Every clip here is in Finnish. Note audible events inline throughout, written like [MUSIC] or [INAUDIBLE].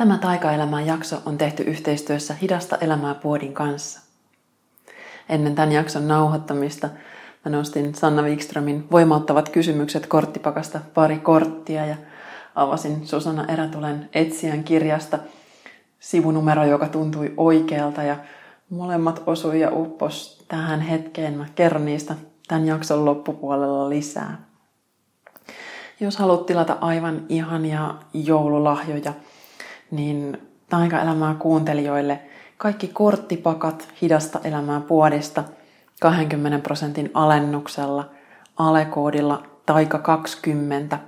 Tämä Taikaelämän jakso on tehty yhteistyössä Hidasta elämää puodin kanssa. Ennen tämän jakson nauhoittamista mä nostin Sanna Wikströmin voimauttavat kysymykset korttipakasta pari korttia ja avasin Susanna Erätulen etsijän kirjasta sivunumero, joka tuntui oikealta ja molemmat osui ja uppos tähän hetkeen. Mä kerron niistä tämän jakson loppupuolella lisää. Jos haluat tilata aivan ihania joululahjoja – niin taikaelämää kuuntelijoille kaikki korttipakat hidasta elämää puodista 20 prosentin alennuksella alekoodilla taika 20.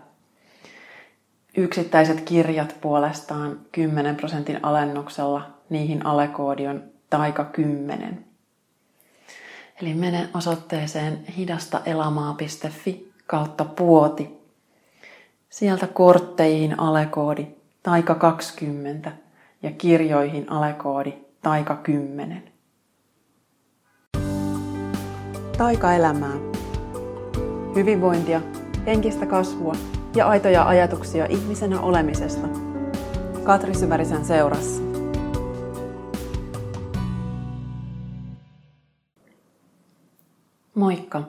Yksittäiset kirjat puolestaan 10 prosentin alennuksella, niihin alekoodi on taika 10. Eli mene osoitteeseen hidastaelamaa.fi kautta puoti. Sieltä kortteihin alekoodi taika 20 ja kirjoihin alekoodi taika 10. Taika-elämää. Hyvinvointia, henkistä kasvua ja aitoja ajatuksia ihmisenä olemisesta. Katri Syvärisen seurassa. Moikka!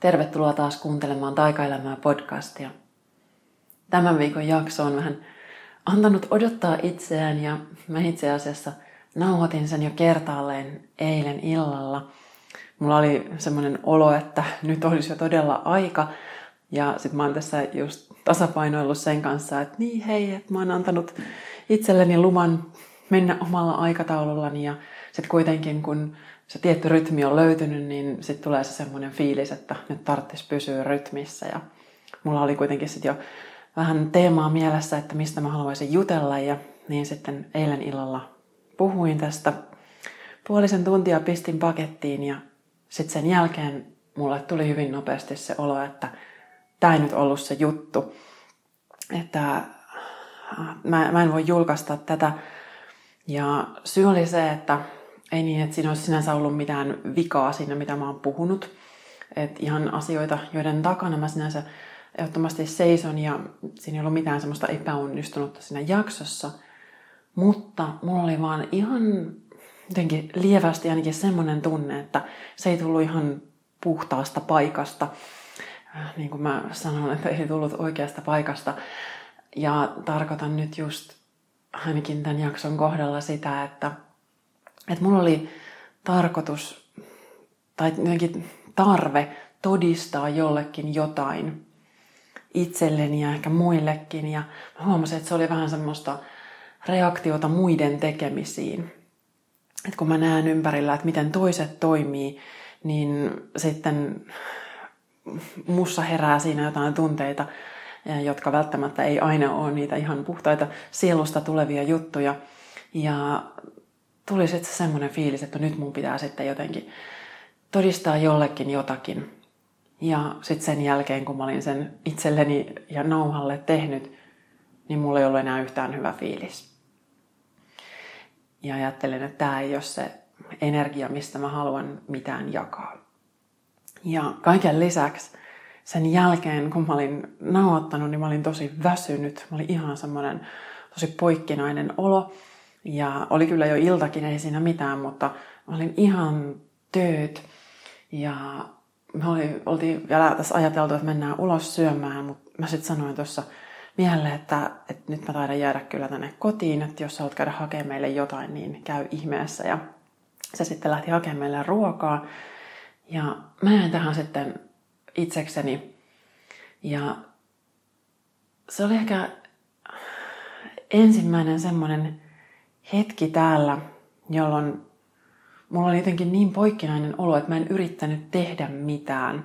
Tervetuloa taas kuuntelemaan Taikaelämää podcastia. Tämän viikon jakso on vähän antanut odottaa itseään ja mä itse asiassa nauhoitin sen jo kertaalleen eilen illalla. Mulla oli semmoinen olo, että nyt olisi jo todella aika. Ja sitten mä oon tässä just tasapainoillut sen kanssa, että niin hei, että mä oon antanut itselleni luvan mennä omalla aikataulullani. Ja sitten kuitenkin kun se tietty rytmi on löytynyt, niin sitten tulee se semmoinen fiilis, että nyt tarvitsisi pysyä rytmissä. Ja mulla oli kuitenkin sitten jo vähän teemaa mielessä, että mistä mä haluaisin jutella ja niin sitten eilen illalla puhuin tästä puolisen tuntia pistin pakettiin ja sitten sen jälkeen mulle tuli hyvin nopeasti se olo, että tämä ei nyt ollut se juttu. Että äh, mä, mä en voi julkaista tätä. Ja syy oli se, että ei niin, että siinä olisi sinänsä ollut mitään vikaa siinä, mitä mä oon puhunut. Että ihan asioita, joiden takana mä sinänsä ehdottomasti seison ja siinä ei ollut mitään semmoista epäonnistunutta siinä jaksossa. Mutta mulla oli vaan ihan jotenkin lievästi ainakin semmoinen tunne, että se ei tullut ihan puhtaasta paikasta. Äh, niin kuin mä sanon, että ei tullut oikeasta paikasta. Ja tarkoitan nyt just ainakin tämän jakson kohdalla sitä, että, että mulla oli tarkoitus tai jotenkin tarve todistaa jollekin jotain itselleni ja ehkä muillekin. Ja mä huomasin, että se oli vähän semmoista reaktiota muiden tekemisiin. että kun mä näen ympärillä, että miten toiset toimii, niin sitten mussa herää siinä jotain tunteita, jotka välttämättä ei aina ole niitä ihan puhtaita sielusta tulevia juttuja. Ja tuli sitten semmoinen fiilis, että nyt mun pitää sitten jotenkin todistaa jollekin jotakin. Ja sitten sen jälkeen, kun mä olin sen itselleni ja nauhalle tehnyt, niin mulla ei ollut enää yhtään hyvä fiilis. Ja ajattelen, että tämä ei ole se energia, mistä mä haluan mitään jakaa. Ja kaiken lisäksi sen jälkeen, kun mä olin nauhoittanut, niin mä olin tosi väsynyt. Mä olin ihan semmoinen tosi poikkinainen olo. Ja oli kyllä jo iltakin, ei siinä mitään, mutta mä olin ihan tööt. Ja me oli, oltiin vielä tässä ajateltu, että mennään ulos syömään, mutta mä sitten sanoin tuossa miehelle, että, että nyt mä taidan jäädä kyllä tänne kotiin, että jos sä haluat käydä hakemaan meille jotain, niin käy ihmeessä. Ja se sitten lähti hakemaan meille ruokaa. Ja mä jäin tähän sitten itsekseni. Ja se oli ehkä ensimmäinen semmoinen hetki täällä, jolloin mulla oli jotenkin niin poikkinainen olo, että mä en yrittänyt tehdä mitään.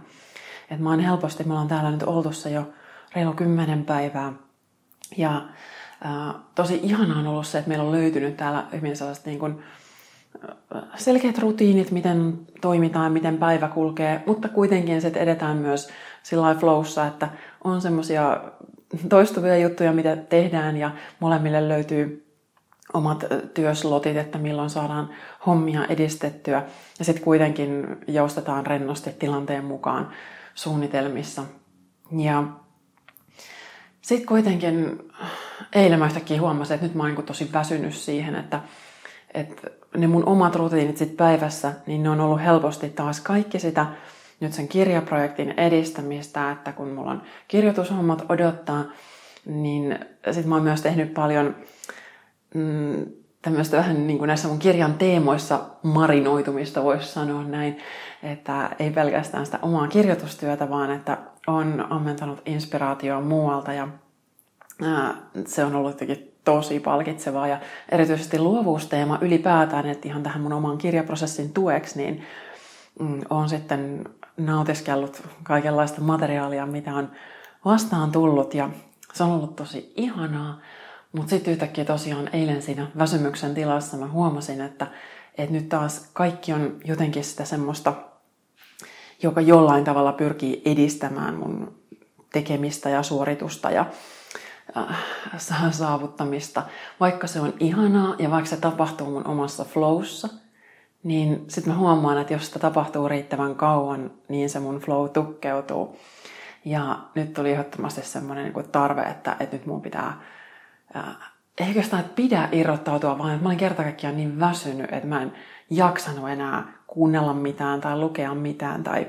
Että mä oon helposti, me ollaan täällä nyt oltu se jo reilu kymmenen päivää. Ja äh, tosi ihanaa on ollut se, että meillä on löytynyt täällä hyvin sellaiset niin kuin, selkeät rutiinit, miten toimitaan, miten päivä kulkee, mutta kuitenkin sitten edetään myös sillä flowssa, että on semmoisia toistuvia juttuja, mitä tehdään ja molemmille löytyy omat työslotit, että milloin saadaan hommia edistettyä. Ja sitten kuitenkin joustetaan rennosti tilanteen mukaan suunnitelmissa. Ja sitten kuitenkin eilen mä yhtäkkiä huomasin, että nyt mä oon niin tosi väsynyt siihen, että, että ne mun omat rutiinit sit päivässä, niin ne on ollut helposti taas kaikki sitä nyt sen kirjaprojektin edistämistä, että kun mulla on kirjoitushommat odottaa, niin sitten mä oon myös tehnyt paljon mm, tämmöistä vähän niin kuin näissä mun kirjan teemoissa marinoitumista, voisi sanoa näin, että ei pelkästään sitä omaa kirjoitustyötä, vaan että on ammentanut inspiraatioa muualta ja ää, se on ollut jotenkin tosi palkitsevaa ja erityisesti luovuusteema ylipäätään, että ihan tähän mun oman kirjaprosessin tueksi, niin mm, on sitten nautiskellut kaikenlaista materiaalia, mitä on vastaan tullut ja se on ollut tosi ihanaa. Mutta sitten yhtäkkiä tosiaan eilen siinä väsymyksen tilassa mä huomasin, että, että nyt taas kaikki on jotenkin sitä semmoista, joka jollain tavalla pyrkii edistämään mun tekemistä ja suoritusta ja äh, saavuttamista. Vaikka se on ihanaa ja vaikka se tapahtuu mun omassa flowssa, niin sitten mä huomaan, että jos sitä tapahtuu riittävän kauan, niin se mun flow tukkeutuu. Ja nyt tuli ehdottomasti semmoinen niin tarve, että, että nyt mun pitää eikö sitä pidä irrottautua, vaan mä olin kerta kaikkiaan niin väsynyt, että mä en jaksanut enää kuunnella mitään tai lukea mitään tai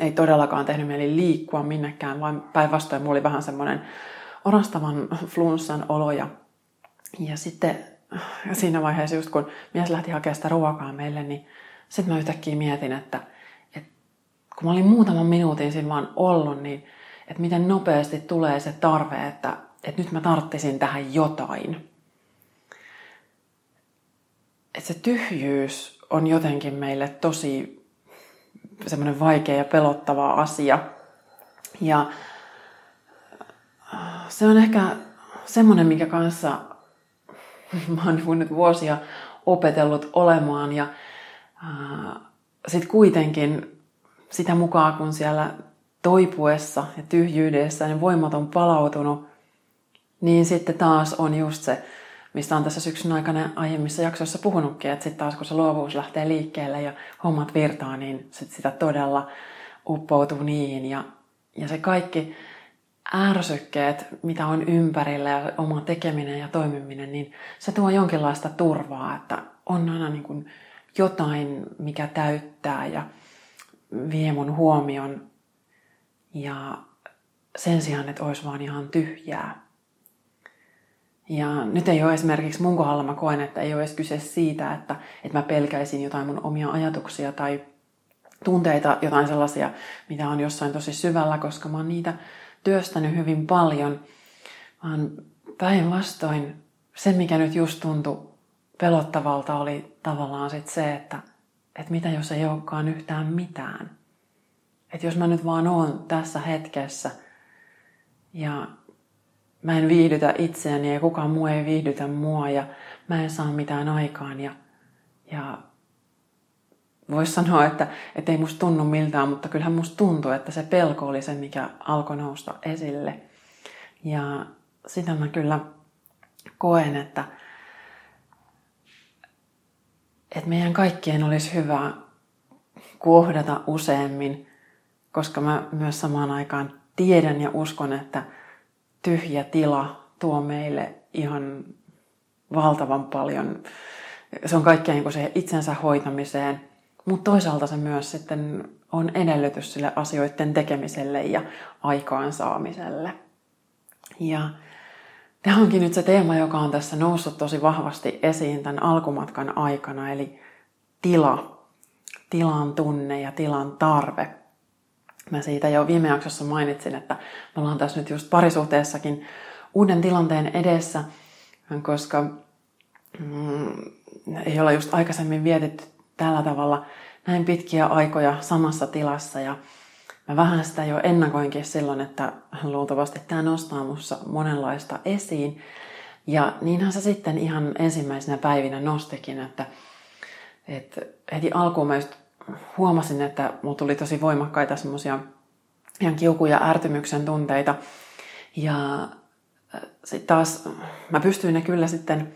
ei todellakaan tehnyt mieli liikkua minnekään, vaan päinvastoin mulla oli vähän semmoinen orastavan flunssan olo ja, ja sitten siinä vaiheessa just kun mies lähti hakemaan sitä ruokaa meille, niin sitten mä yhtäkkiä mietin, että, että kun mä olin muutaman minuutin siinä vaan ollut, niin että miten nopeasti tulee se tarve, että, että nyt mä tarttisin tähän jotain. Että se tyhjyys on jotenkin meille tosi semmoinen vaikea ja pelottava asia. Ja se on ehkä semmoinen, minkä kanssa [LAUGHS] mä oon nyt vuosia opetellut olemaan ja sitten kuitenkin sitä mukaan, kun siellä toipuessa ja tyhjyydessä ne voimat on palautunut, niin sitten taas on just se, mistä on tässä syksyn aikana aiemmissa jaksoissa puhunutkin, että sitten taas kun se luovuus lähtee liikkeelle ja hommat virtaa, niin sit sitä todella uppoutuu niin. Ja, ja se kaikki ärsykkeet, mitä on ympärillä ja oma tekeminen ja toimiminen, niin se tuo jonkinlaista turvaa, että on aina niin kuin jotain, mikä täyttää ja vie mun huomion. Ja sen sijaan, että olisi vaan ihan tyhjää. Ja nyt ei ole esimerkiksi mun kohdalla, mä koen, että ei ole edes kyse siitä, että, että mä pelkäisin jotain mun omia ajatuksia tai tunteita, jotain sellaisia, mitä on jossain tosi syvällä, koska mä oon niitä työstänyt hyvin paljon, vaan päinvastoin se, mikä nyt just tuntui pelottavalta, oli tavallaan sit se, että, että mitä jos ei olekaan yhtään mitään. Että jos mä nyt vaan oon tässä hetkessä ja mä en viihdytä itseäni ja kukaan muu ei viihdytä mua ja mä en saa mitään aikaan. Ja, ja voisi sanoa, että, että ei musta tunnu miltään, mutta kyllähän musta tuntuu, että se pelko oli se, mikä alkoi nousta esille. Ja sitä mä kyllä koen, että, että meidän kaikkien olisi hyvä kohdata useammin, koska mä myös samaan aikaan tiedän ja uskon, että tyhjä tila tuo meille ihan valtavan paljon. Se on kaikkea niin se itsensä hoitamiseen, mutta toisaalta se myös sitten on edellytys sille asioiden tekemiselle ja aikaansaamiselle. Ja tämä onkin nyt se teema, joka on tässä noussut tosi vahvasti esiin tämän alkumatkan aikana, eli tila, tilan tunne ja tilan tarve – Mä siitä jo viime jaksossa mainitsin, että me ollaan tässä nyt just parisuhteessakin uuden tilanteen edessä, koska mm, ei olla just aikaisemmin vietetty tällä tavalla näin pitkiä aikoja samassa tilassa ja mä vähän sitä jo ennakoinkin silloin, että luultavasti tämä nostaa mussa monenlaista esiin. Ja niinhän se sitten ihan ensimmäisenä päivinä nostikin, että, että heti alkuun mä just huomasin, että mulla tuli tosi voimakkaita semmoisia ihan kiuku- ja ärtymyksen tunteita. Ja äh, sitten taas mä pystyin ne kyllä sitten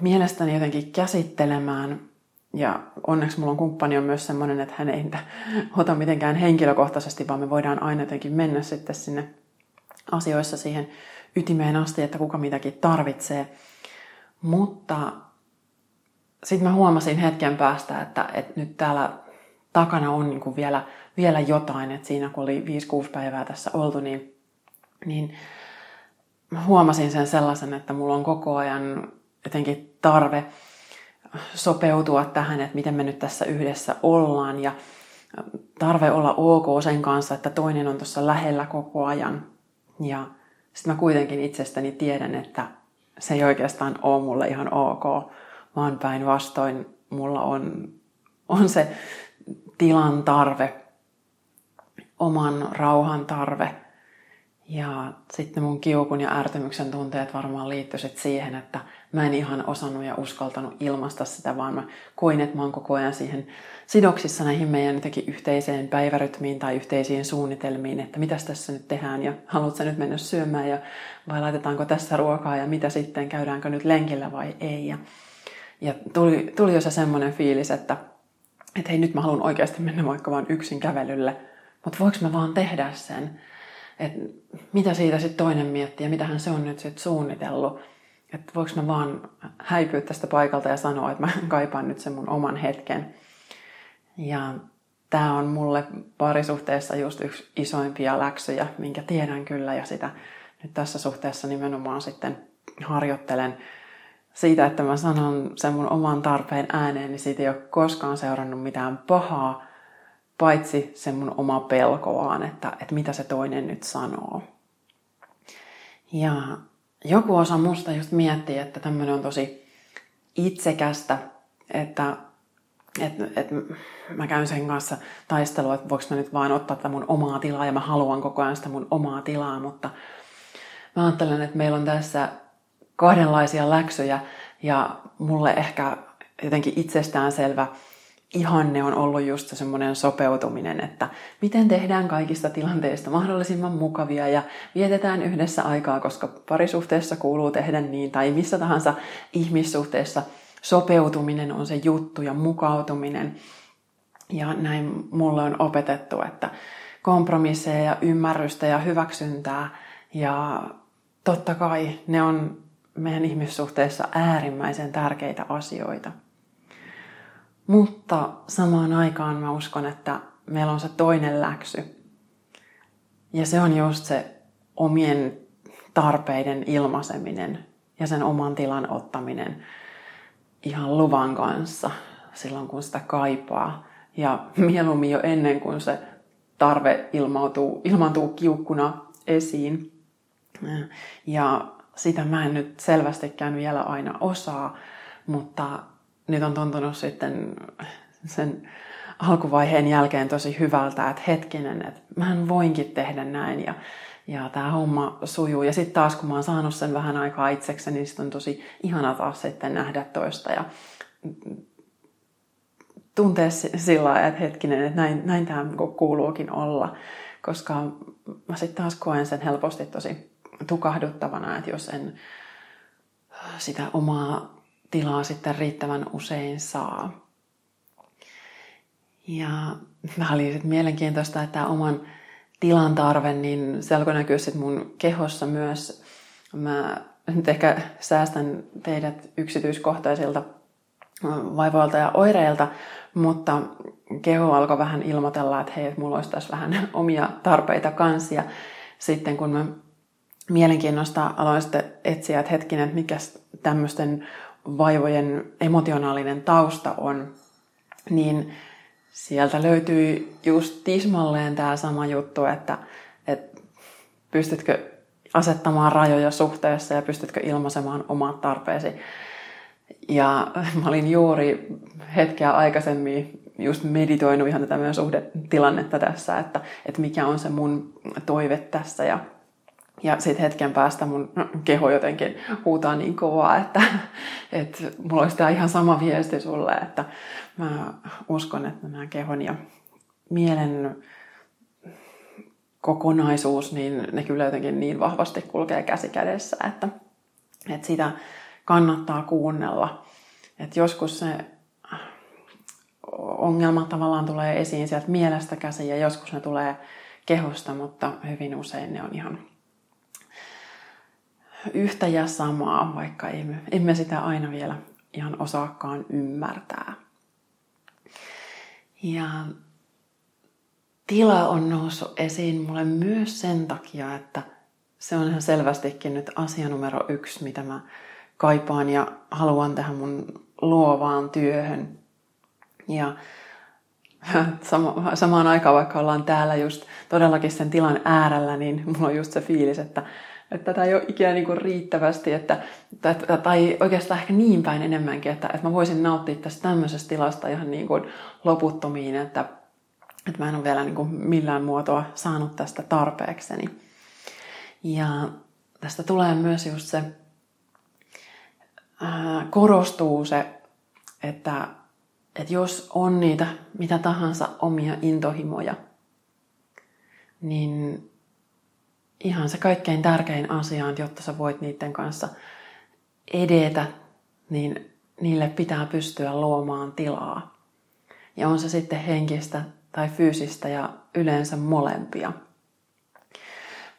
mielestäni jotenkin käsittelemään. Ja onneksi mulla on kumppani on myös semmoinen, että hän ei niitä [LAUGHS] ota mitenkään henkilökohtaisesti, vaan me voidaan aina jotenkin mennä sitten sinne asioissa siihen ytimeen asti, että kuka mitäkin tarvitsee. Mutta sitten mä huomasin hetken päästä, että, että nyt täällä takana on niin kuin vielä, vielä jotain, että siinä kun oli 5-6 päivää tässä oltu, niin, niin mä huomasin sen sellaisen, että mulla on koko ajan jotenkin tarve sopeutua tähän, että miten me nyt tässä yhdessä ollaan ja tarve olla ok sen kanssa, että toinen on tuossa lähellä koko ajan. Ja sitten mä kuitenkin itsestäni tiedän, että se ei oikeastaan ole mulle ihan ok, vaan päinvastoin mulla on, on se tilan tarve, oman rauhan tarve. Ja sitten mun kiukun ja ärtymyksen tunteet varmaan liittyisivät siihen, että mä en ihan osannut ja uskaltanut ilmaista sitä, vaan mä koin, että mä oon koko ajan siihen sidoksissa näihin meidän jotenkin yhteiseen päivärytmiin tai yhteisiin suunnitelmiin, että mitä tässä nyt tehdään ja haluatko nyt mennä syömään ja vai laitetaanko tässä ruokaa ja mitä sitten, käydäänkö nyt lenkillä vai ei. Ja, ja tuli, tuli jo se semmoinen fiilis, että, että hei nyt mä haluan oikeasti mennä vaikka vaan yksin kävelylle, mutta voiko mä vaan tehdä sen? että mitä siitä sitten toinen miettii ja mitähän se on nyt sitten suunnitellut. Että voiko mä vaan häipyä tästä paikalta ja sanoa, että mä [LAUGHS] kaipaan nyt sen mun oman hetken. Ja tämä on mulle parisuhteessa just yksi isoimpia läksyjä, minkä tiedän kyllä ja sitä nyt tässä suhteessa nimenomaan sitten harjoittelen siitä, että mä sanon sen mun oman tarpeen ääneen, niin siitä ei ole koskaan seurannut mitään pahaa, paitsi se mun oma pelko vaan, että, että mitä se toinen nyt sanoo. Ja joku osa musta just miettii, että tämmöinen on tosi itsekästä, että, että, että mä käyn sen kanssa taistelua, että voiko mä nyt vaan ottaa tätä mun omaa tilaa ja mä haluan koko ajan sitä mun omaa tilaa, mutta mä ajattelen, että meillä on tässä kahdenlaisia läksyjä ja mulle ehkä jotenkin itsestäänselvä ihanne on ollut just se semmoinen sopeutuminen, että miten tehdään kaikista tilanteista mahdollisimman mukavia ja vietetään yhdessä aikaa, koska parisuhteessa kuuluu tehdä niin, tai missä tahansa ihmissuhteessa sopeutuminen on se juttu ja mukautuminen. Ja näin mulle on opetettu, että kompromisseja ja ymmärrystä ja hyväksyntää ja totta kai ne on meidän ihmissuhteessa äärimmäisen tärkeitä asioita. Mutta samaan aikaan mä uskon, että meillä on se toinen läksy. Ja se on just se omien tarpeiden ilmaiseminen ja sen oman tilan ottaminen ihan luvan kanssa silloin, kun sitä kaipaa. Ja mieluummin jo ennen kuin se tarve ilmautuu, ilmaantuu kiukkuna esiin. Ja sitä mä en nyt selvästikään vielä aina osaa, mutta nyt on tuntunut sitten sen alkuvaiheen jälkeen tosi hyvältä, että hetkinen, että mä voinkin tehdä näin ja, ja tämä homma sujuu. Ja sitten taas kun mä oon saanut sen vähän aikaa itsekseni, niin on tosi ihana taas sitten nähdä toista ja tuntea sillä että hetkinen, että näin, näin tämä kuuluukin olla. Koska mä sitten taas koen sen helposti tosi tukahduttavana, että jos en sitä omaa tilaa sitten riittävän usein saa. Ja mä oli sitten mielenkiintoista, että tämä oman tilan tarve, niin se alkoi näkyä sitten mun kehossa myös. Mä nyt ehkä säästän teidät yksityiskohtaisilta vaivoilta ja oireilta, mutta keho alkoi vähän ilmoitella, että hei, että mulla olisi tässä vähän omia tarpeita kanssa. Ja sitten kun mä mielenkiinnosta aloin sitten etsiä, että hetkinen, että mikä tämmöisten vaivojen emotionaalinen tausta on, niin sieltä löytyy just tismalleen tämä sama juttu, että, että pystytkö asettamaan rajoja suhteessa ja pystytkö ilmaisemaan omat tarpeesi. Ja [LAUGHS] mä olin juuri hetkeä aikaisemmin just meditoinut ihan tätä meidän suhdetilannetta tässä, että, että mikä on se mun toive tässä ja ja sitten hetken päästä mun keho jotenkin huutaa niin kovaa, että, että mulla olisi tämä ihan sama viesti sulle, että mä uskon, että nämä kehon ja mielen kokonaisuus, niin ne kyllä jotenkin niin vahvasti kulkee käsi kädessä, että, että sitä kannattaa kuunnella. Että joskus se ongelma tavallaan tulee esiin sieltä mielestä käsin ja joskus ne tulee kehosta, mutta hyvin usein ne on ihan yhtä ja samaa, vaikka emme, emme sitä aina vielä ihan osaakaan ymmärtää. Ja tila on noussut esiin mulle myös sen takia, että se on ihan selvästikin nyt asia numero yksi, mitä mä kaipaan ja haluan tähän mun luovaan työhön. Ja sama, samaan aikaan, vaikka ollaan täällä just todellakin sen tilan äärellä, niin mulla on just se fiilis, että, että tätä ei ole ikinä niin kuin riittävästi, että, tai, tai oikeastaan ehkä niin päin enemmänkin, että, että mä voisin nauttia tästä tämmöisestä tilasta ihan niin kuin loputtomiin, että, että mä en ole vielä niin kuin millään muotoa saanut tästä tarpeekseni. Ja tästä tulee myös just se, ää, korostuu se, että että jos on niitä mitä tahansa omia intohimoja, niin ihan se kaikkein tärkein asia on, jotta sä voit niiden kanssa edetä, niin niille pitää pystyä luomaan tilaa. Ja on se sitten henkistä tai fyysistä ja yleensä molempia.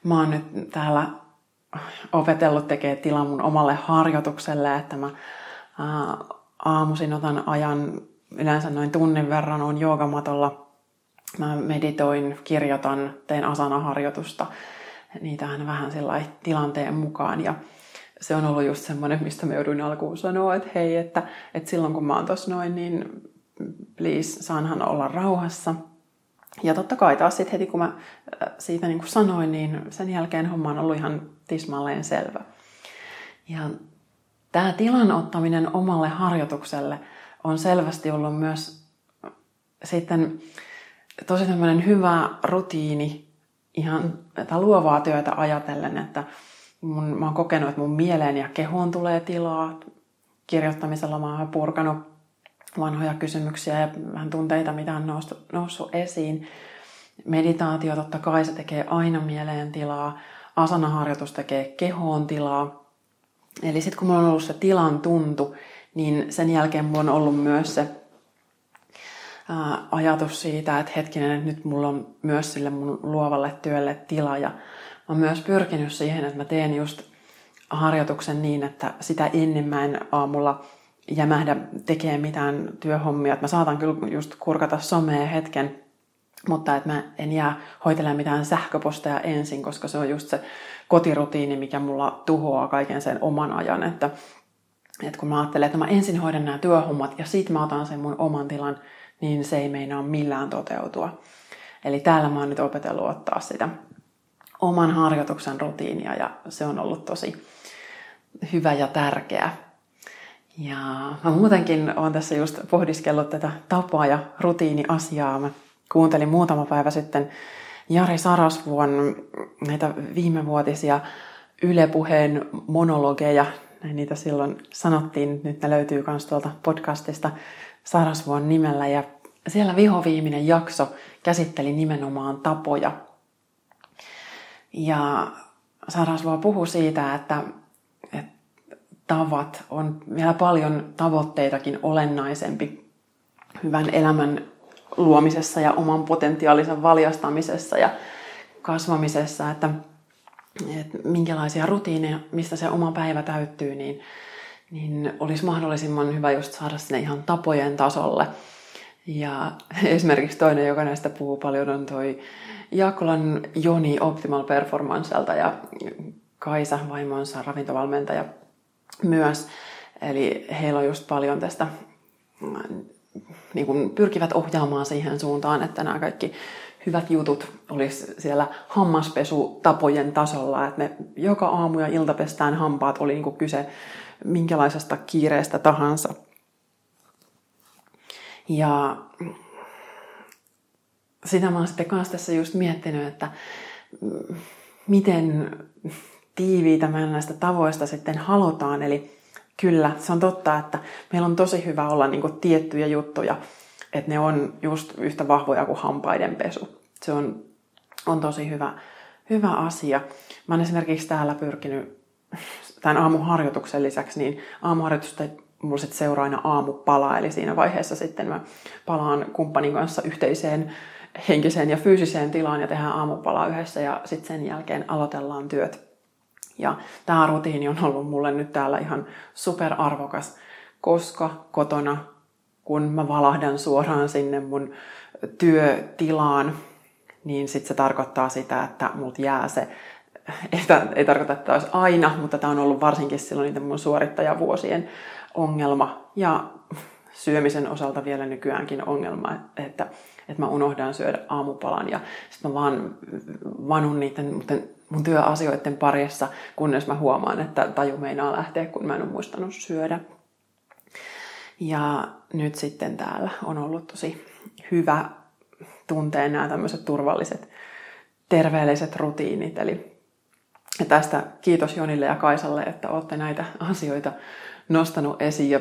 Mä oon nyt täällä opetellut tekee tilaa mun omalle harjoitukselle, että mä aamuisin otan ajan yleensä noin tunnin verran on joogamatolla. Mä meditoin, kirjoitan, teen asanaharjoitusta. Niitähän vähän sellainen tilanteen mukaan. Ja se on ollut just semmoinen, mistä me jouduin alkuun sanoa, että hei, että, että silloin kun mä oon tossa noin, niin please, saanhan olla rauhassa. Ja totta kai taas sitten heti kun mä äh, siitä niin kuin sanoin, niin sen jälkeen homma on ollut ihan tismalleen selvä. Ja tämä tilan ottaminen omalle harjoitukselle – on selvästi ollut myös sitten tosi tämmöinen hyvä rutiini ihan tätä luovaa työtä ajatellen, että mun, mä oon kokenut, että mun mieleen ja kehoon tulee tilaa. Kirjoittamisella mä oon purkanut vanhoja kysymyksiä ja vähän tunteita, mitä on noussut, noussut esiin. Meditaatio totta kai se tekee aina mieleen tilaa. Asanaharjoitus tekee kehoon tilaa. Eli sitten kun mulla on ollut se tilan tuntu, niin sen jälkeen mulla on ollut myös se ajatus siitä, että hetkinen, että nyt mulla on myös sille mun luovalle työlle tila. Ja mä oon myös pyrkinyt siihen, että mä teen just harjoituksen niin, että sitä ennen mä en aamulla jämähdä tekemään mitään työhommia. Että mä saatan kyllä just kurkata somea hetken, mutta että mä en jää hoitelemaan mitään sähköposteja ensin, koska se on just se kotirutiini, mikä mulla tuhoaa kaiken sen oman ajan. Että että kun mä ajattelen, että mä ensin hoidan nämä työhommat ja sitten mä otan sen mun oman tilan, niin se ei meinaa millään toteutua. Eli täällä mä oon nyt opetellut ottaa sitä oman harjoituksen rutiinia ja se on ollut tosi hyvä ja tärkeä. Ja mä muutenkin olen tässä just pohdiskellut tätä tapaa ja rutiiniasiaa. Mä kuuntelin muutama päivä sitten Jari Sarasvuon näitä viimevuotisia Yle Puheen monologeja näin niitä silloin sanottiin. Nyt ne löytyy myös tuolta podcastista Sarasvuon nimellä. Ja siellä vihoviiminen jakso käsitteli nimenomaan tapoja. Ja Sarasvuo puhui siitä, että, että tavat on vielä paljon tavoitteitakin olennaisempi hyvän elämän luomisessa ja oman potentiaalisen valjastamisessa ja kasvamisessa, että että minkälaisia rutiineja, mistä se oma päivä täyttyy, niin, niin olisi mahdollisimman hyvä just saada sinne ihan tapojen tasolle. Ja [LAUGHS] esimerkiksi toinen, joka näistä puhuu paljon, on toi Jaakkolan Joni Optimal Performancelta ja Kaisa vaimonsa ravintovalmentaja myös. Eli heillä on just paljon tästä, niin kuin pyrkivät ohjaamaan siihen suuntaan, että nämä kaikki hyvät jutut olisi siellä hammaspesutapojen tasolla, että me joka aamu ja ilta pestään hampaat, oli niin kyse minkälaisesta kiireestä tahansa. Ja sitä mä oon sitten kanssa tässä just miettinyt, että miten tiiviitä me näistä tavoista sitten halutaan. Eli kyllä, se on totta, että meillä on tosi hyvä olla niin tiettyjä juttuja, että ne on just yhtä vahvoja kuin hampaiden pesu. Se on, on tosi hyvä, hyvä asia. Mä oon esimerkiksi täällä pyrkinyt tämän aamuharjoituksen lisäksi, niin aamuharjoitusta mulla sitten seuraa aina aamupala, eli siinä vaiheessa sitten mä palaan kumppanin kanssa yhteiseen henkiseen ja fyysiseen tilaan ja tehdään aamupalaa yhdessä ja sitten sen jälkeen aloitellaan työt. Ja tämä rutiini on ollut mulle nyt täällä ihan superarvokas, koska kotona, kun mä valahdan suoraan sinne mun työtilaan, niin sitten se tarkoittaa sitä, että mut jää se, ei, ei tarkoita, että olisi aina, mutta tämä on ollut varsinkin silloin niiden mun suorittajavuosien ongelma. Ja syömisen osalta vielä nykyäänkin ongelma, että, että mä unohdan syödä aamupalan ja sitten mä vaan vanun niiden mun työasioiden parissa, kunnes mä huomaan, että taju meinaa lähteä, kun mä en ole muistanut syödä. Ja nyt sitten täällä on ollut tosi hyvä tuntea nämä tämmöiset turvalliset, terveelliset rutiinit. Eli tästä kiitos Jonille ja Kaisalle, että olette näitä asioita nostanut esiin. Ja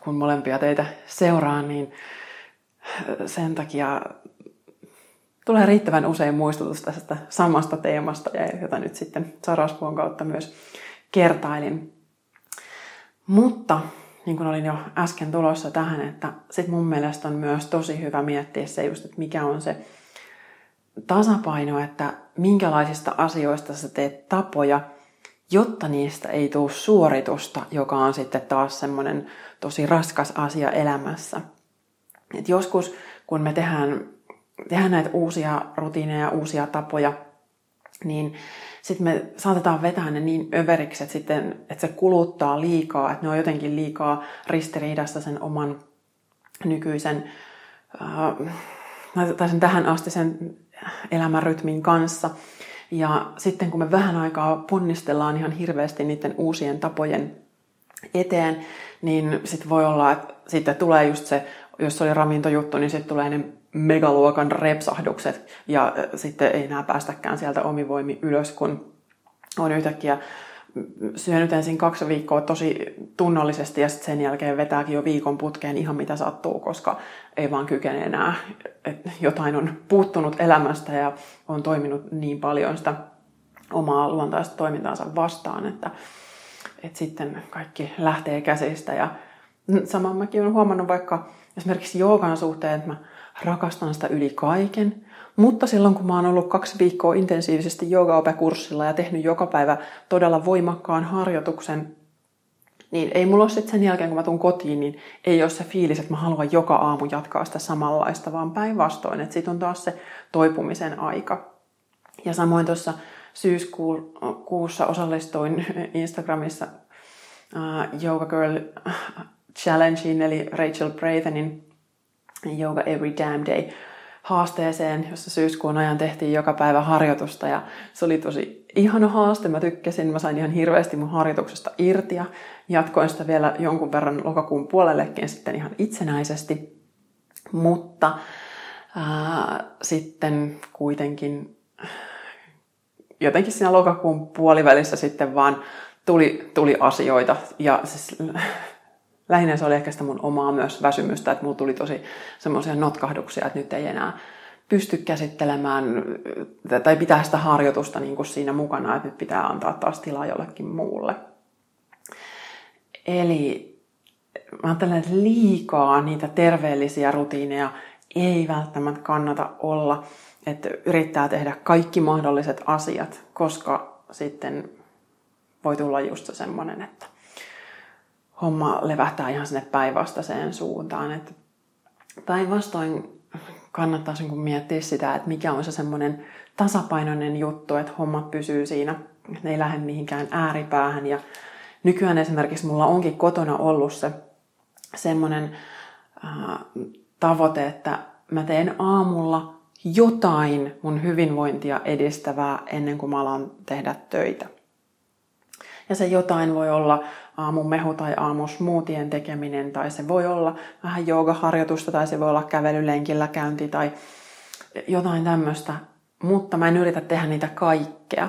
kun molempia teitä seuraan, niin sen takia tulee riittävän usein muistutus tästä samasta teemasta, ja jota nyt sitten Saraspuon kautta myös kertailin. Mutta niin kuin olin jo äsken tulossa tähän, että sit mun mielestä on myös tosi hyvä miettiä se just, että mikä on se tasapaino, että minkälaisista asioista sä teet tapoja, jotta niistä ei tule suoritusta, joka on sitten taas semmoinen tosi raskas asia elämässä. Et joskus, kun me tehdään, tehdään näitä uusia rutiineja, uusia tapoja, niin sitten me saatetaan vetää ne niin överiksi, että, sitten, että se kuluttaa liikaa, että ne on jotenkin liikaa ristiriidassa sen oman nykyisen äh, tai sen tähän asti sen elämänrytmin kanssa. Ja sitten kun me vähän aikaa ponnistellaan ihan hirveästi niiden uusien tapojen eteen, niin sitten voi olla, että sitten tulee just se, jos oli ravintojuttu, niin sitten tulee ne megaluokan repsahdukset ja sitten ei enää päästäkään sieltä omivoimi ylös, kun on yhtäkkiä syönyt ensin kaksi viikkoa tosi tunnollisesti ja sitten sen jälkeen vetääkin jo viikon putkeen ihan mitä sattuu, koska ei vaan kykene enää. että jotain on puuttunut elämästä ja on toiminut niin paljon sitä omaa luontaista toimintaansa vastaan, että, että sitten kaikki lähtee käsistä. Ja saman mäkin olen huomannut vaikka esimerkiksi joogan suhteen, että mä rakastan sitä yli kaiken. Mutta silloin kun mä oon ollut kaksi viikkoa intensiivisesti joogaopekurssilla ja tehnyt joka päivä todella voimakkaan harjoituksen, niin ei mulla ole sitten sen jälkeen, kun mä tuun kotiin, niin ei ole se fiilis, että mä haluan joka aamu jatkaa sitä samanlaista, vaan päinvastoin, että siitä on taas se toipumisen aika. Ja samoin tuossa syyskuussa osallistuin Instagramissa uh, Yoga Girl Challengeen, eli Rachel Brathenin Yoga Every Damn Day haasteeseen, jossa syyskuun ajan tehtiin joka päivä harjoitusta ja se oli tosi ihana haaste. Mä tykkäsin, mä sain ihan hirveästi mun harjoituksesta irti ja jatkoin sitä vielä jonkun verran lokakuun puolellekin sitten ihan itsenäisesti. Mutta ää, sitten kuitenkin jotenkin siinä lokakuun puolivälissä sitten vaan tuli, tuli asioita ja siis lähinnä se oli ehkä sitä mun omaa myös väsymystä, että mulla tuli tosi semmoisia notkahduksia, että nyt ei enää pysty käsittelemään tai pitää sitä harjoitusta niin kuin siinä mukana, että nyt pitää antaa taas tilaa jollekin muulle. Eli mä ajattelen, että liikaa niitä terveellisiä rutiineja ei välttämättä kannata olla, että yrittää tehdä kaikki mahdolliset asiat, koska sitten voi tulla just se semmoinen, että homma levähtää ihan sinne päinvastaiseen suuntaan. Että päinvastoin kannattaisi niin miettiä sitä, että mikä on se semmoinen tasapainoinen juttu, että hommat pysyy siinä, että ne ei lähde mihinkään ääripäähän. Ja nykyään esimerkiksi mulla onkin kotona ollut se semmoinen äh, tavoite, että mä teen aamulla jotain mun hyvinvointia edistävää ennen kuin mä alan tehdä töitä. Ja se jotain voi olla aamumehu tai aamusmuutien tekeminen, tai se voi olla vähän joogaharjoitusta, tai se voi olla kävelylenkillä käynti tai jotain tämmöistä. Mutta mä en yritä tehdä niitä kaikkea,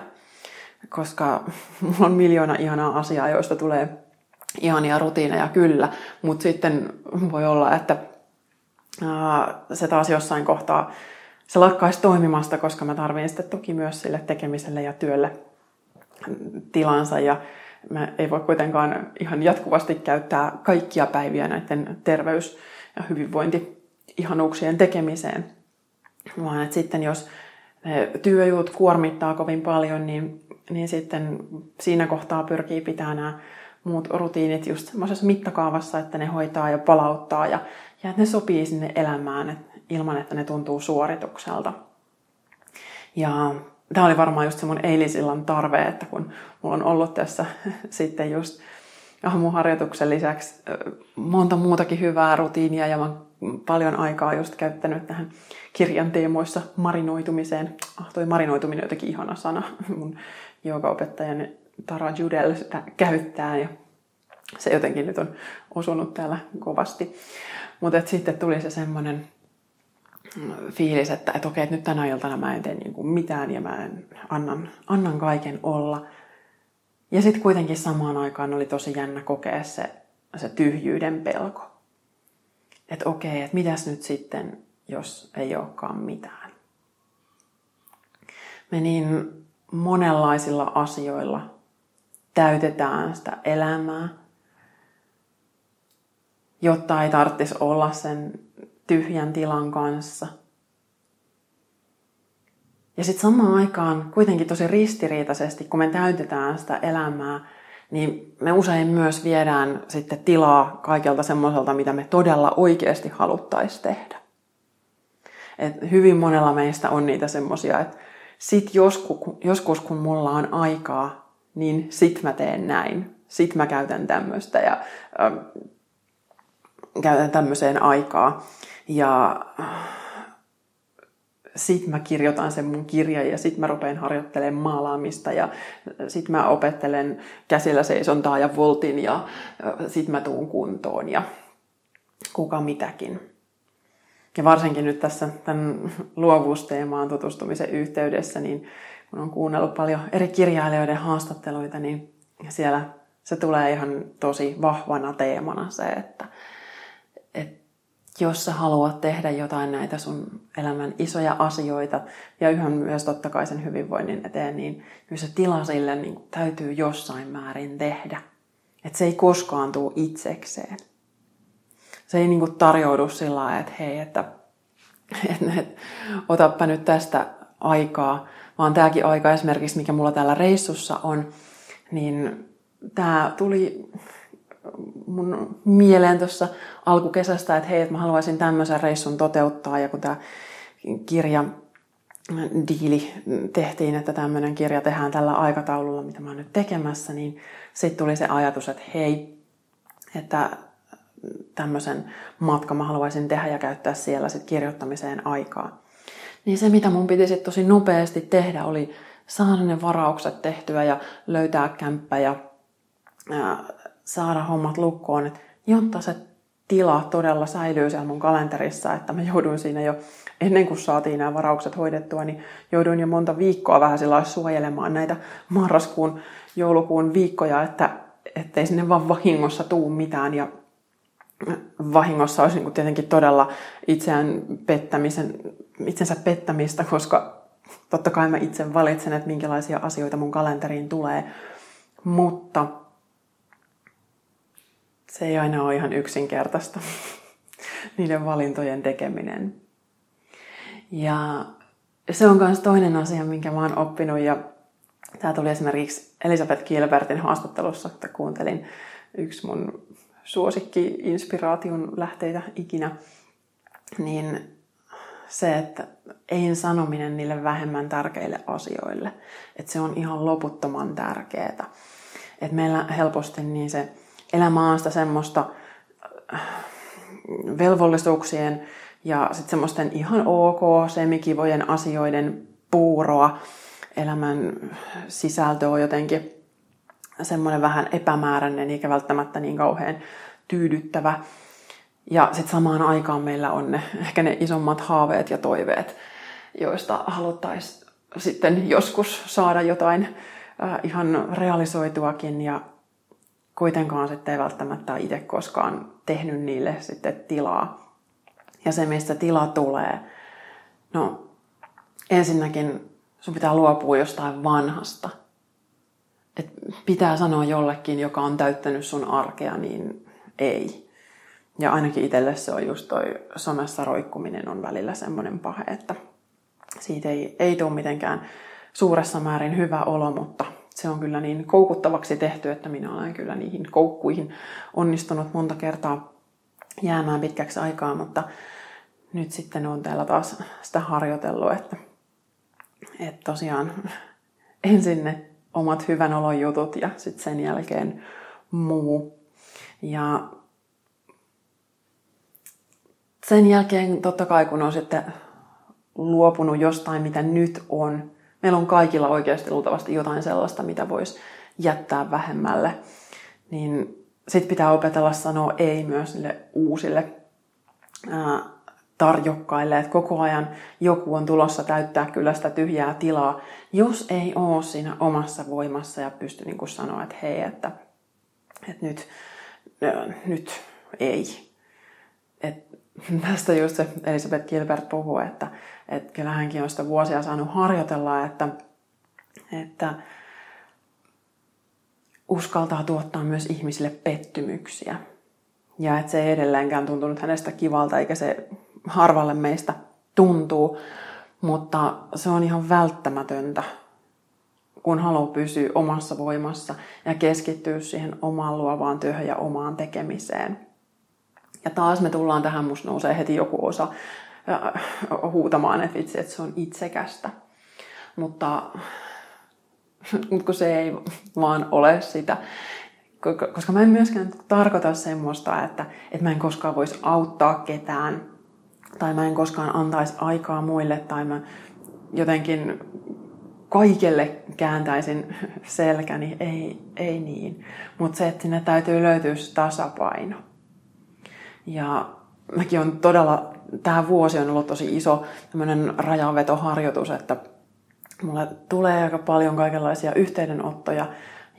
koska mulla on miljoona ihanaa asiaa, joista tulee ihania rutiineja kyllä, mutta sitten voi olla, että se taas jossain kohtaa se lakkaisi toimimasta, koska mä tarvitsen sitten toki myös sille tekemiselle ja työlle tilansa ja mä ei voi kuitenkaan ihan jatkuvasti käyttää kaikkia päiviä näiden terveys- ja hyvinvointi-ihanuuksien tekemiseen, vaan että sitten jos työjutut kuormittaa kovin paljon, niin, niin sitten siinä kohtaa pyrkii pitää nämä muut rutiinit just semmoisessa mittakaavassa, että ne hoitaa ja palauttaa ja, ja että ne sopii sinne elämään et, ilman, että ne tuntuu suoritukselta. Ja tämä oli varmaan just se mun eilisillan tarve, että kun mulla on ollut tässä [LAUGHS] sitten just aamuharjoituksen lisäksi monta muutakin hyvää rutiinia ja mä paljon aikaa just käyttänyt tähän kirjan teemoissa marinoitumiseen. Ah, toi marinoituminen on jotenkin ihana sana. [LAUGHS] Mun joogaopettajan Tara Judel sitä käyttää ja se jotenkin nyt on osunut täällä kovasti. Mutta sitten tuli se semmoinen fiilis, että, että okei, että nyt tänä iltana mä en tee niin kuin mitään ja mä en, annan, annan kaiken olla. Ja sitten kuitenkin samaan aikaan oli tosi jännä kokea se, se tyhjyyden pelko. Että okei, että mitäs nyt sitten, jos ei olekaan mitään. Me niin monenlaisilla asioilla täytetään sitä elämää, jotta ei tarvitsisi olla sen tyhjän tilan kanssa. Ja sitten samaan aikaan kuitenkin tosi ristiriitaisesti, kun me täytetään sitä elämää, niin me usein myös viedään sitten tilaa kaikelta semmoiselta, mitä me todella oikeasti haluttaisiin tehdä. Et hyvin monella meistä on niitä semmoisia, että sit joskus, joskus kun mulla on aikaa, niin sit mä teen näin. Sit mä käytän tämmöistä ja äh, käytän tämmöiseen aikaa. Ja sit mä kirjoitan sen mun kirjan ja sit mä rupean harjoittelemaan maalaamista ja sit mä opettelen käsillä seisontaa ja voltin ja sit mä tuun kuntoon ja kuka mitäkin. Ja varsinkin nyt tässä tämän luovuusteemaan tutustumisen yhteydessä, niin kun on kuunnellut paljon eri kirjailijoiden haastatteluita, niin siellä se tulee ihan tosi vahvana teemana se, että, että jos sä haluat tehdä jotain näitä sun elämän isoja asioita ja yhä myös totta kai sen hyvinvoinnin eteen, niin kyllä se tila sille niin täytyy jossain määrin tehdä. Että se ei koskaan tule itsekseen. Se ei niin tarjoudu sillä lailla, että hei, että, että, että otappa nyt tästä aikaa, vaan tämäkin aika esimerkiksi, mikä mulla täällä reissussa on, niin tämä tuli mun mieleen tuossa alkukesästä, että hei, että mä haluaisin tämmöisen reissun toteuttaa. Ja kun tämä kirja diili tehtiin, että tämmöinen kirja tehdään tällä aikataululla, mitä mä oon nyt tekemässä, niin sitten tuli se ajatus, että hei, että tämmöisen matkan mä haluaisin tehdä ja käyttää siellä sitten kirjoittamiseen aikaa. Niin se, mitä mun piti sitten tosi nopeasti tehdä, oli saada ne varaukset tehtyä ja löytää kämppä ja saada hommat lukkoon, että jotta se tila todella säilyy siellä mun kalenterissa, että mä jouduin siinä jo ennen kuin saatiin nämä varaukset hoidettua, niin jouduin jo monta viikkoa vähän sillä suojelemaan näitä marraskuun, joulukuun viikkoja, että ettei sinne vaan vahingossa tuu mitään. Ja vahingossa olisi niin tietenkin todella itseään pettämisen, itsensä pettämistä, koska totta kai mä itse valitsen, että minkälaisia asioita mun kalenteriin tulee, mutta se ei aina ole ihan yksinkertaista, [LAUGHS] niiden valintojen tekeminen. Ja se on myös toinen asia, minkä mä oon oppinut ja tämä tuli esimerkiksi Elisabeth Kielbertin haastattelussa, että kuuntelin yksi mun suosikki-inspiraation lähteitä ikinä, niin se, että ei sanominen niille vähemmän tärkeille asioille, että se on ihan loputtoman tärkeää. Että meillä helposti niin se elämä on sitä semmoista äh, velvollisuuksien ja sitten semmoisten ihan ok, semikivojen asioiden puuroa. Elämän sisältö on jotenkin semmoinen vähän epämääräinen eikä välttämättä niin kauhean tyydyttävä. Ja sitten samaan aikaan meillä on ne, ehkä ne isommat haaveet ja toiveet, joista haluttaisiin sitten joskus saada jotain äh, ihan realisoituakin. Ja kuitenkaan sitten ei välttämättä itse koskaan tehnyt niille sitten tilaa. Ja se, mistä tila tulee, no ensinnäkin sun pitää luopua jostain vanhasta. Et pitää sanoa jollekin, joka on täyttänyt sun arkea, niin ei. Ja ainakin itselle se on just toi somessa roikkuminen on välillä semmoinen pahe, että siitä ei, ei tule mitenkään suuressa määrin hyvä olo, mutta se on kyllä niin koukuttavaksi tehty, että minä olen kyllä niihin koukkuihin onnistunut monta kertaa jäämään pitkäksi aikaa, mutta nyt sitten on täällä taas sitä harjoitellut, että, että tosiaan [LAUGHS] ensin ne omat hyvän olon jutut ja sitten sen jälkeen muu. Ja sen jälkeen totta kai kun on sitten luopunut jostain, mitä nyt on, meillä on kaikilla oikeasti luultavasti jotain sellaista, mitä voisi jättää vähemmälle, niin sitten pitää opetella sanoa ei myös niille uusille ää, tarjokkaille, että koko ajan joku on tulossa täyttää kyllä sitä tyhjää tilaa, jos ei ole siinä omassa voimassa ja pysty niin kuin sanoa, että hei, että, että nyt, nyt ei. Tästä just se Elisabeth Gilbert puhuu, että, että kyllä hänkin on sitä vuosia saanut harjoitella, että, että uskaltaa tuottaa myös ihmisille pettymyksiä. Ja että se ei edelleenkään tuntunut hänestä kivalta, eikä se harvalle meistä tuntuu, mutta se on ihan välttämätöntä, kun haluaa pysyä omassa voimassa ja keskittyä siihen omaan luovaan työhön ja omaan tekemiseen. Ja taas me tullaan tähän, musta nousee heti joku osa huutamaan, että vitsi, että se on itsekästä. Mutta, mutta kun se ei vaan ole sitä, koska mä en myöskään tarkoita semmoista, että, että mä en koskaan voisi auttaa ketään tai mä en koskaan antaisi aikaa muille tai mä jotenkin kaikelle kääntäisin selkäni, ei, ei niin. Mutta se, että sinne täytyy löytyä tasapaino. Ja mäkin on todella, tämä vuosi on ollut tosi iso tämmöinen rajanvetoharjoitus, että mulle tulee aika paljon kaikenlaisia yhteydenottoja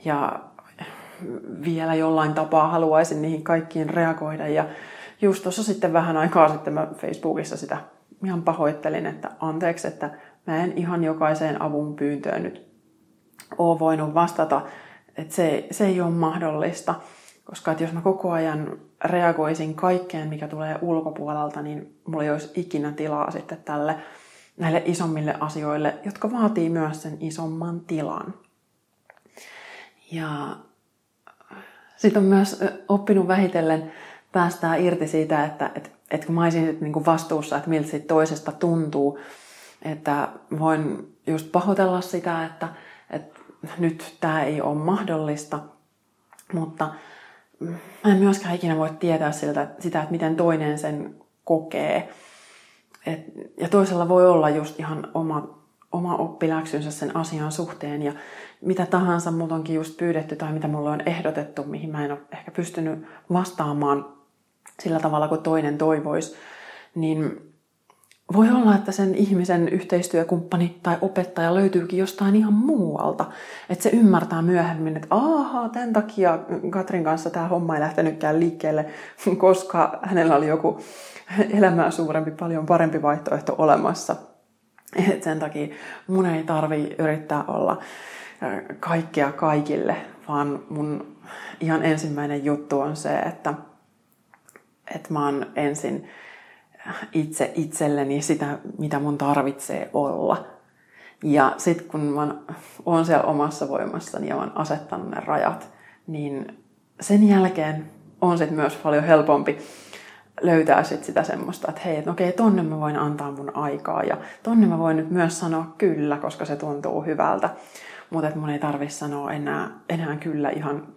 ja vielä jollain tapaa haluaisin niihin kaikkiin reagoida. Ja just tuossa sitten vähän aikaa sitten mä Facebookissa sitä ihan pahoittelin, että anteeksi, että mä en ihan jokaiseen avun pyyntöön nyt ole voinut vastata, että se, se ei ole mahdollista. Koska että jos mä koko ajan reagoisin kaikkeen, mikä tulee ulkopuolelta, niin mulla ei olisi ikinä tilaa sitten tälle näille isommille asioille, jotka vaatii myös sen isomman tilan. Ja sitten on myös oppinut vähitellen päästää irti siitä, että, että, että kun mä olisin sitten niin kuin vastuussa, että miltä siitä toisesta tuntuu, että voin just pahoitella sitä, että, että nyt tämä ei ole mahdollista, mutta mä en myöskään ikinä voi tietää siltä, sitä, että miten toinen sen kokee. Et, ja toisella voi olla just ihan oma, oma oppiläksynsä sen asian suhteen ja mitä tahansa mut onkin just pyydetty tai mitä mulle on ehdotettu, mihin mä en ole ehkä pystynyt vastaamaan sillä tavalla kuin toinen toivoisi, niin voi olla, että sen ihmisen yhteistyökumppani tai opettaja löytyykin jostain ihan muualta. Että se ymmärtää myöhemmin, että ahaa, tämän takia Katrin kanssa tämä homma ei lähtenytkään liikkeelle, koska hänellä oli joku elämää suurempi, paljon parempi vaihtoehto olemassa. Et sen takia mun ei tarvi yrittää olla kaikkea kaikille, vaan mun ihan ensimmäinen juttu on se, että, että mä oon ensin itse itselleni sitä, mitä mun tarvitsee olla. Ja sitten kun mä oon siellä omassa voimassani ja oon asettanut ne rajat, niin sen jälkeen on sitten myös paljon helpompi löytää sit sitä semmoista, että hei, että okei, tonne mä voin antaa mun aikaa ja tonne mä voin nyt myös sanoa kyllä, koska se tuntuu hyvältä. Mutta että mun ei tarvi sanoa enää, enää kyllä ihan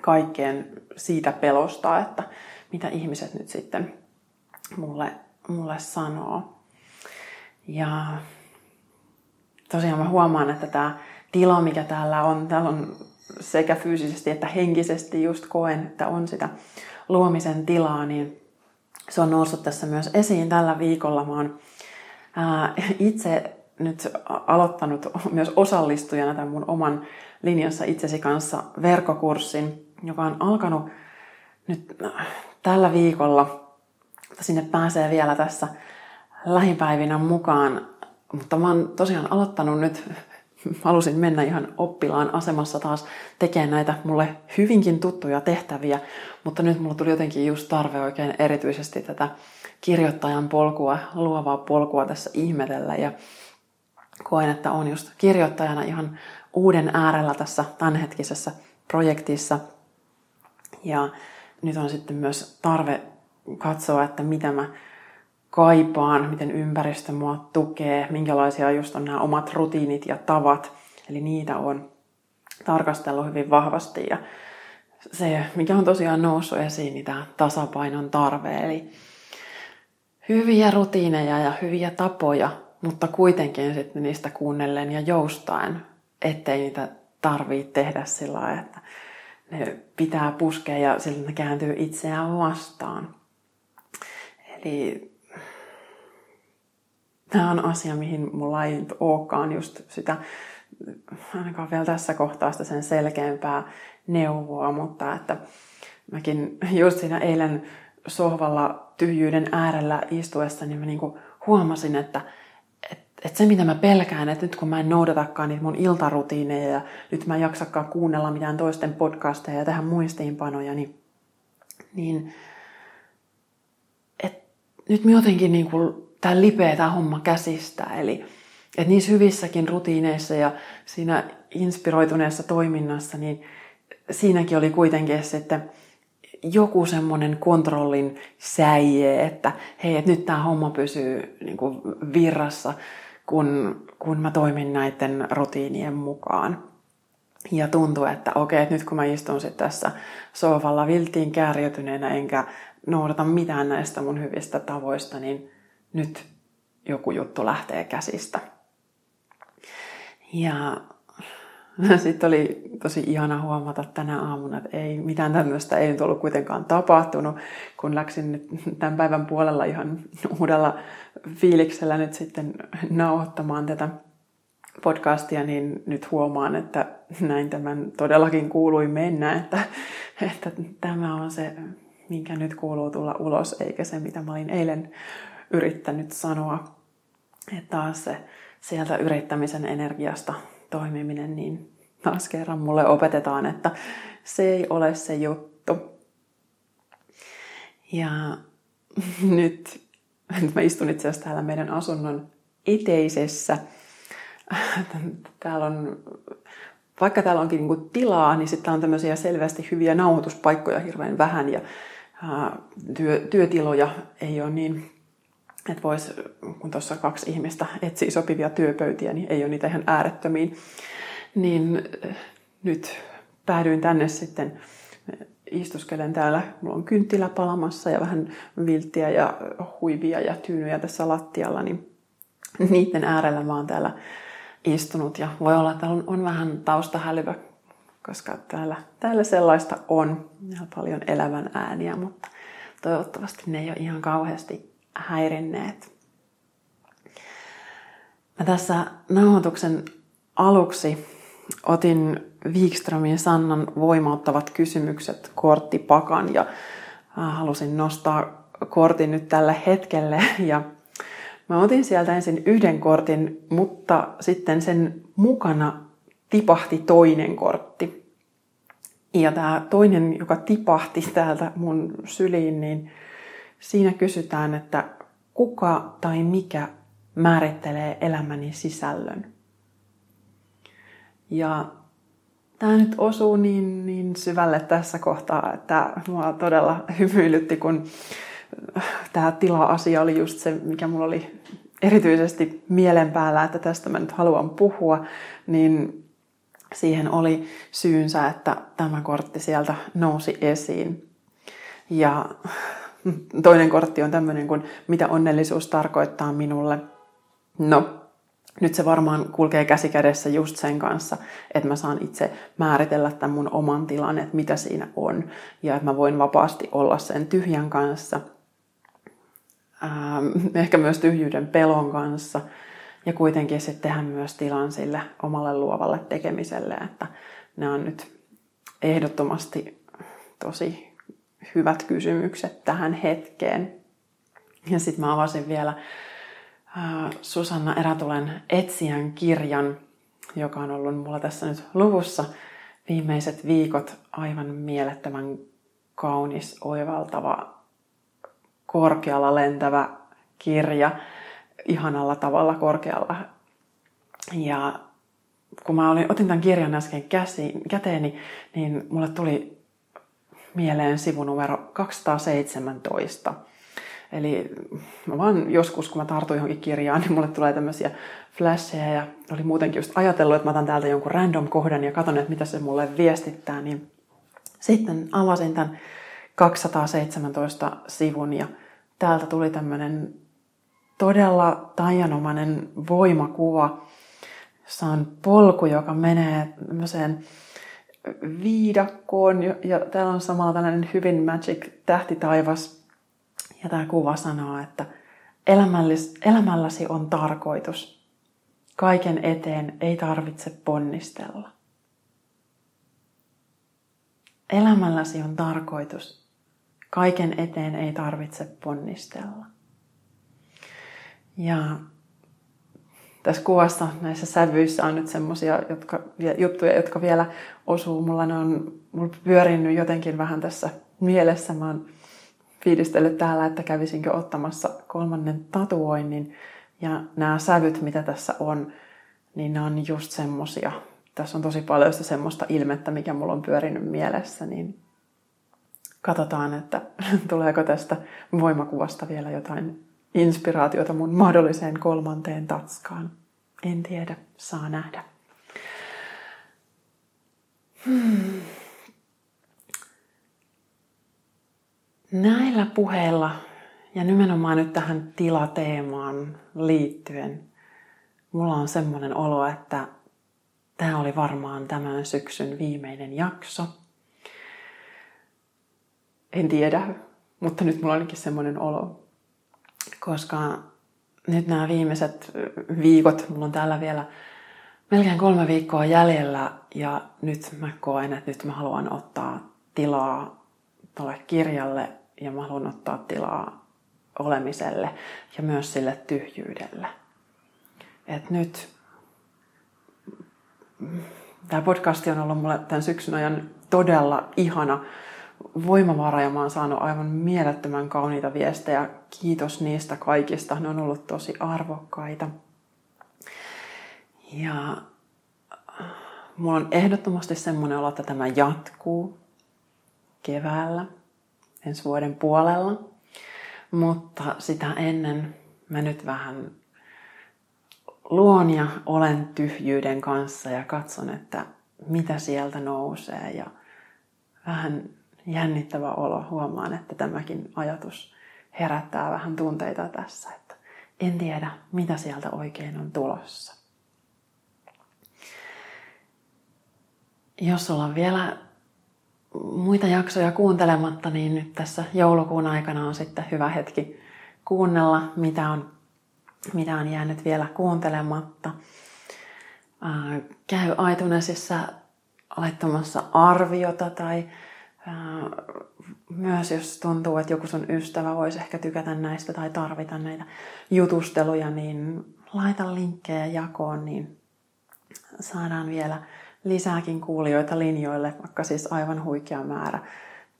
kaikkeen siitä pelosta, että mitä ihmiset nyt sitten mulle, mulle sanoo. Ja tosiaan mä huomaan, että tämä tila, mikä täällä on, täällä on sekä fyysisesti että henkisesti just koen, että on sitä luomisen tilaa, niin se on noussut tässä myös esiin tällä viikolla. Mä oon ää, itse nyt aloittanut myös osallistujana tämän mun oman linjassa itsesi kanssa verkkokurssin, joka on alkanut nyt tällä viikolla sinne pääsee vielä tässä lähipäivinä mukaan. Mutta mä oon tosiaan aloittanut nyt, [LAUGHS] halusin mennä ihan oppilaan asemassa taas tekemään näitä mulle hyvinkin tuttuja tehtäviä, mutta nyt mulla tuli jotenkin just tarve oikein erityisesti tätä kirjoittajan polkua, luovaa polkua tässä ihmetellä. Ja koen, että on just kirjoittajana ihan uuden äärellä tässä tämänhetkisessä projektissa. Ja nyt on sitten myös tarve katsoa, että mitä mä kaipaan, miten ympäristö mua tukee, minkälaisia just on nämä omat rutiinit ja tavat. Eli niitä on tarkastellut hyvin vahvasti. Ja se, mikä on tosiaan noussut esiin, niin tämä tasapainon tarve. Eli hyviä rutiineja ja hyviä tapoja, mutta kuitenkin sitten niistä kuunnellen ja joustaen, ettei niitä tarvitse tehdä sillä lailla, että ne pitää puskea ja silloin ne kääntyy itseään vastaan. Eli tämä on asia, mihin mulla ei olekaan just sitä, ainakaan vielä tässä kohtaa sitä sen selkeämpää neuvoa, mutta että mäkin just siinä eilen sohvalla tyhjyyden äärellä istuessa, niin mä niinku huomasin, että että se mitä mä pelkään, että nyt kun mä en noudatakaan niitä mun iltarutiineja ja nyt mä en jaksakaan kuunnella mitään toisten podcasteja ja tähän muistiinpanoja, niin, niin nyt mä jotenkin niin kuin, tää lipeä tää homma käsistä. Eli että niissä hyvissäkin rutiineissa ja siinä inspiroituneessa toiminnassa, niin siinäkin oli kuitenkin sitten joku semmoinen kontrollin säie, että hei, että nyt tämä homma pysyy niin kuin virrassa kun, kun mä toimin näiden rutiinien mukaan. Ja tuntuu, että okei, että nyt kun mä istun sitten tässä sohvalla viltiin kärjytyneenä enkä noudata mitään näistä mun hyvistä tavoista, niin nyt joku juttu lähtee käsistä. Ja [LAUGHS] sitten oli tosi ihana huomata tänä aamuna, että ei mitään tämmöistä ei nyt ollut kuitenkaan tapahtunut, kun läksin nyt tämän päivän puolella ihan uudella fiiliksellä nyt sitten nauhoittamaan tätä podcastia, niin nyt huomaan, että näin tämän todellakin kuului mennä, että, että tämä on se, minkä nyt kuuluu tulla ulos, eikä se, mitä mä olin eilen yrittänyt sanoa. Että taas se sieltä yrittämisen energiasta toimiminen, niin taas kerran mulle opetetaan, että se ei ole se juttu. Ja [LAUGHS] nyt mä istun itse asiassa täällä meidän asunnon eteisessä. [LAUGHS] Täällä on, vaikka täällä onkin niinku tilaa, niin sitten on tämmöisiä selvästi hyviä nauhoituspaikkoja hirveän vähän ja työ, työtiloja ei ole niin että vois, kun tuossa kaksi ihmistä etsii sopivia työpöytiä, niin ei ole niitä ihan äärettömiin. Niin äh, nyt päädyin tänne sitten äh, istuskelen täällä. Mulla on kynttilä palamassa ja vähän vilttiä ja huivia ja tyynyjä tässä lattialla, niin niiden äärellä mä oon täällä istunut. Ja voi olla, että on, on vähän taustahälyvä, koska täällä, täällä sellaista on. Ja paljon elävän ääniä, mutta toivottavasti ne ei ole ihan kauheasti häirinneet. Mä tässä nauhoituksen aluksi otin Wikströmin Sannan voimauttavat kysymykset korttipakan ja halusin nostaa kortin nyt tällä hetkelle [LAUGHS] ja mä otin sieltä ensin yhden kortin, mutta sitten sen mukana tipahti toinen kortti. Ja tämä toinen, joka tipahti täältä mun syliin, niin Siinä kysytään, että kuka tai mikä määrittelee elämäni sisällön. Ja tämä nyt osuu niin, niin syvälle tässä kohtaa, että mua todella hymyilytti, kun tämä tila-asia oli just se, mikä mulla oli erityisesti mielen päällä, että tästä mä nyt haluan puhua, niin siihen oli syynsä, että tämä kortti sieltä nousi esiin. Ja Toinen kortti on tämmöinen kuin, mitä onnellisuus tarkoittaa minulle. No, nyt se varmaan kulkee käsi kädessä just sen kanssa, että mä saan itse määritellä tämän mun oman tilan, että mitä siinä on. Ja että mä voin vapaasti olla sen tyhjän kanssa. Ähm, ehkä myös tyhjyyden pelon kanssa. Ja kuitenkin sitten tehdä myös tilan sille omalle luovalle tekemiselle. Että nämä on nyt ehdottomasti tosi hyvät kysymykset tähän hetkeen. Ja sitten mä avasin vielä Susanna Erätulen Etsijän kirjan, joka on ollut mulla tässä nyt luvussa viimeiset viikot aivan mielettömän kaunis, oivaltava, korkealla lentävä kirja, ihanalla tavalla korkealla Ja kun mä olin, otin tämän kirjan äsken käsi, käteeni, niin mulle tuli mieleen sivunumero 217. Eli mä vaan joskus, kun mä tartuin johonkin kirjaan, niin mulle tulee tämmöisiä flasheja ja oli muutenkin just ajatellut, että mä otan täältä jonkun random kohdan ja katson, että mitä se mulle viestittää, niin sitten avasin tämän 217 sivun ja täältä tuli tämmöinen todella taianomainen voimakuva, jossa on polku, joka menee tämmöiseen viidakkoon ja täällä on samalla tällainen hyvin magic tähtitaivas. Ja tämä kuva sanoo, että elämälläsi on tarkoitus. Kaiken eteen ei tarvitse ponnistella. Elämälläsi on tarkoitus. Kaiken eteen ei tarvitse ponnistella. Ja tässä kuvassa näissä sävyissä on nyt semmoisia juttuja, jotka vielä osuu. Mulla ne on mulla pyörinyt jotenkin vähän tässä mielessä. Mä oon fiilistellyt täällä, että kävisinkö ottamassa kolmannen tatuoinnin. Ja nämä sävyt, mitä tässä on, niin ne on just semmosia. Tässä on tosi paljon sitä semmoista ilmettä, mikä mulla on pyörinyt mielessä, niin katsotaan, että [LAUGHS] tuleeko tästä voimakuvasta vielä jotain inspiraatiota mun mahdolliseen kolmanteen tatskaan. En tiedä, saa nähdä. Hmm. Näillä puheilla ja nimenomaan nyt tähän tilateemaan liittyen, mulla on semmoinen olo, että tämä oli varmaan tämän syksyn viimeinen jakso. En tiedä, mutta nyt mulla on ainakin semmoinen olo koska nyt nämä viimeiset viikot, mulla on täällä vielä melkein kolme viikkoa jäljellä ja nyt mä koen, että nyt mä haluan ottaa tilaa tuolle kirjalle ja mä haluan ottaa tilaa olemiselle ja myös sille tyhjyydelle. Et nyt tämä podcasti on ollut mulle tämän syksyn ajan todella ihana voimavara ja mä oon saanut aivan mielettömän kauniita viestejä. Kiitos niistä kaikista. Ne on ollut tosi arvokkaita. Ja mulla on ehdottomasti semmoinen olo, että tämä jatkuu keväällä, ensi vuoden puolella. Mutta sitä ennen mä nyt vähän luon ja olen tyhjyyden kanssa ja katson, että mitä sieltä nousee ja vähän jännittävä olo. Huomaan, että tämäkin ajatus herättää vähän tunteita tässä, että en tiedä, mitä sieltä oikein on tulossa. Jos sulla on vielä muita jaksoja kuuntelematta, niin nyt tässä joulukuun aikana on sitten hyvä hetki kuunnella, mitä on, mitä on jäänyt vielä kuuntelematta. Käy iTunesissa laittamassa arviota tai myös jos tuntuu, että joku sun ystävä voisi ehkä tykätä näistä tai tarvita näitä jutusteluja, niin laita linkkejä jakoon, niin saadaan vielä lisääkin kuulijoita linjoille, vaikka siis aivan huikea määrä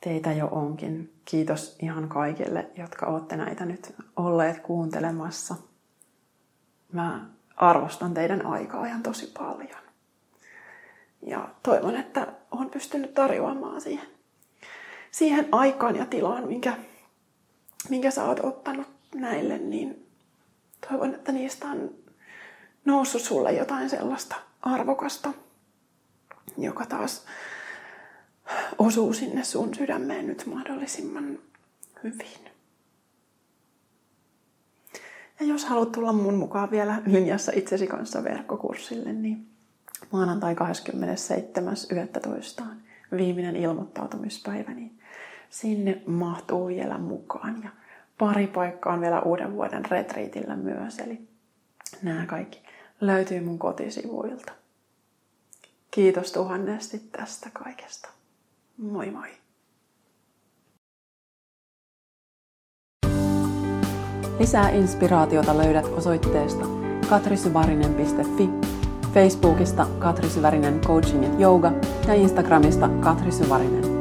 teitä jo onkin. Kiitos ihan kaikille, jotka olette näitä nyt olleet kuuntelemassa. Mä arvostan teidän aikaa ihan tosi paljon. Ja toivon, että olen pystynyt tarjoamaan siihen siihen aikaan ja tilaan, minkä, minkä sä oot ottanut näille, niin toivon, että niistä on noussut sulle jotain sellaista arvokasta, joka taas osuu sinne sun sydämeen nyt mahdollisimman hyvin. Ja jos haluat tulla mun mukaan vielä linjassa itsesi kanssa verkkokurssille, niin maanantai 27.11. viimeinen ilmoittautumispäivä, niin sinne mahtuu vielä mukaan. Ja pari paikkaa on vielä uuden vuoden retriitillä myös, eli nämä kaikki löytyy mun kotisivuilta. Kiitos tuhannesti tästä kaikesta. Moi moi! Lisää inspiraatiota löydät osoitteesta katrisyvarinen.fi, Facebookista Katri Syvärinen Coaching ja Yoga ja Instagramista Katri Syvärinen.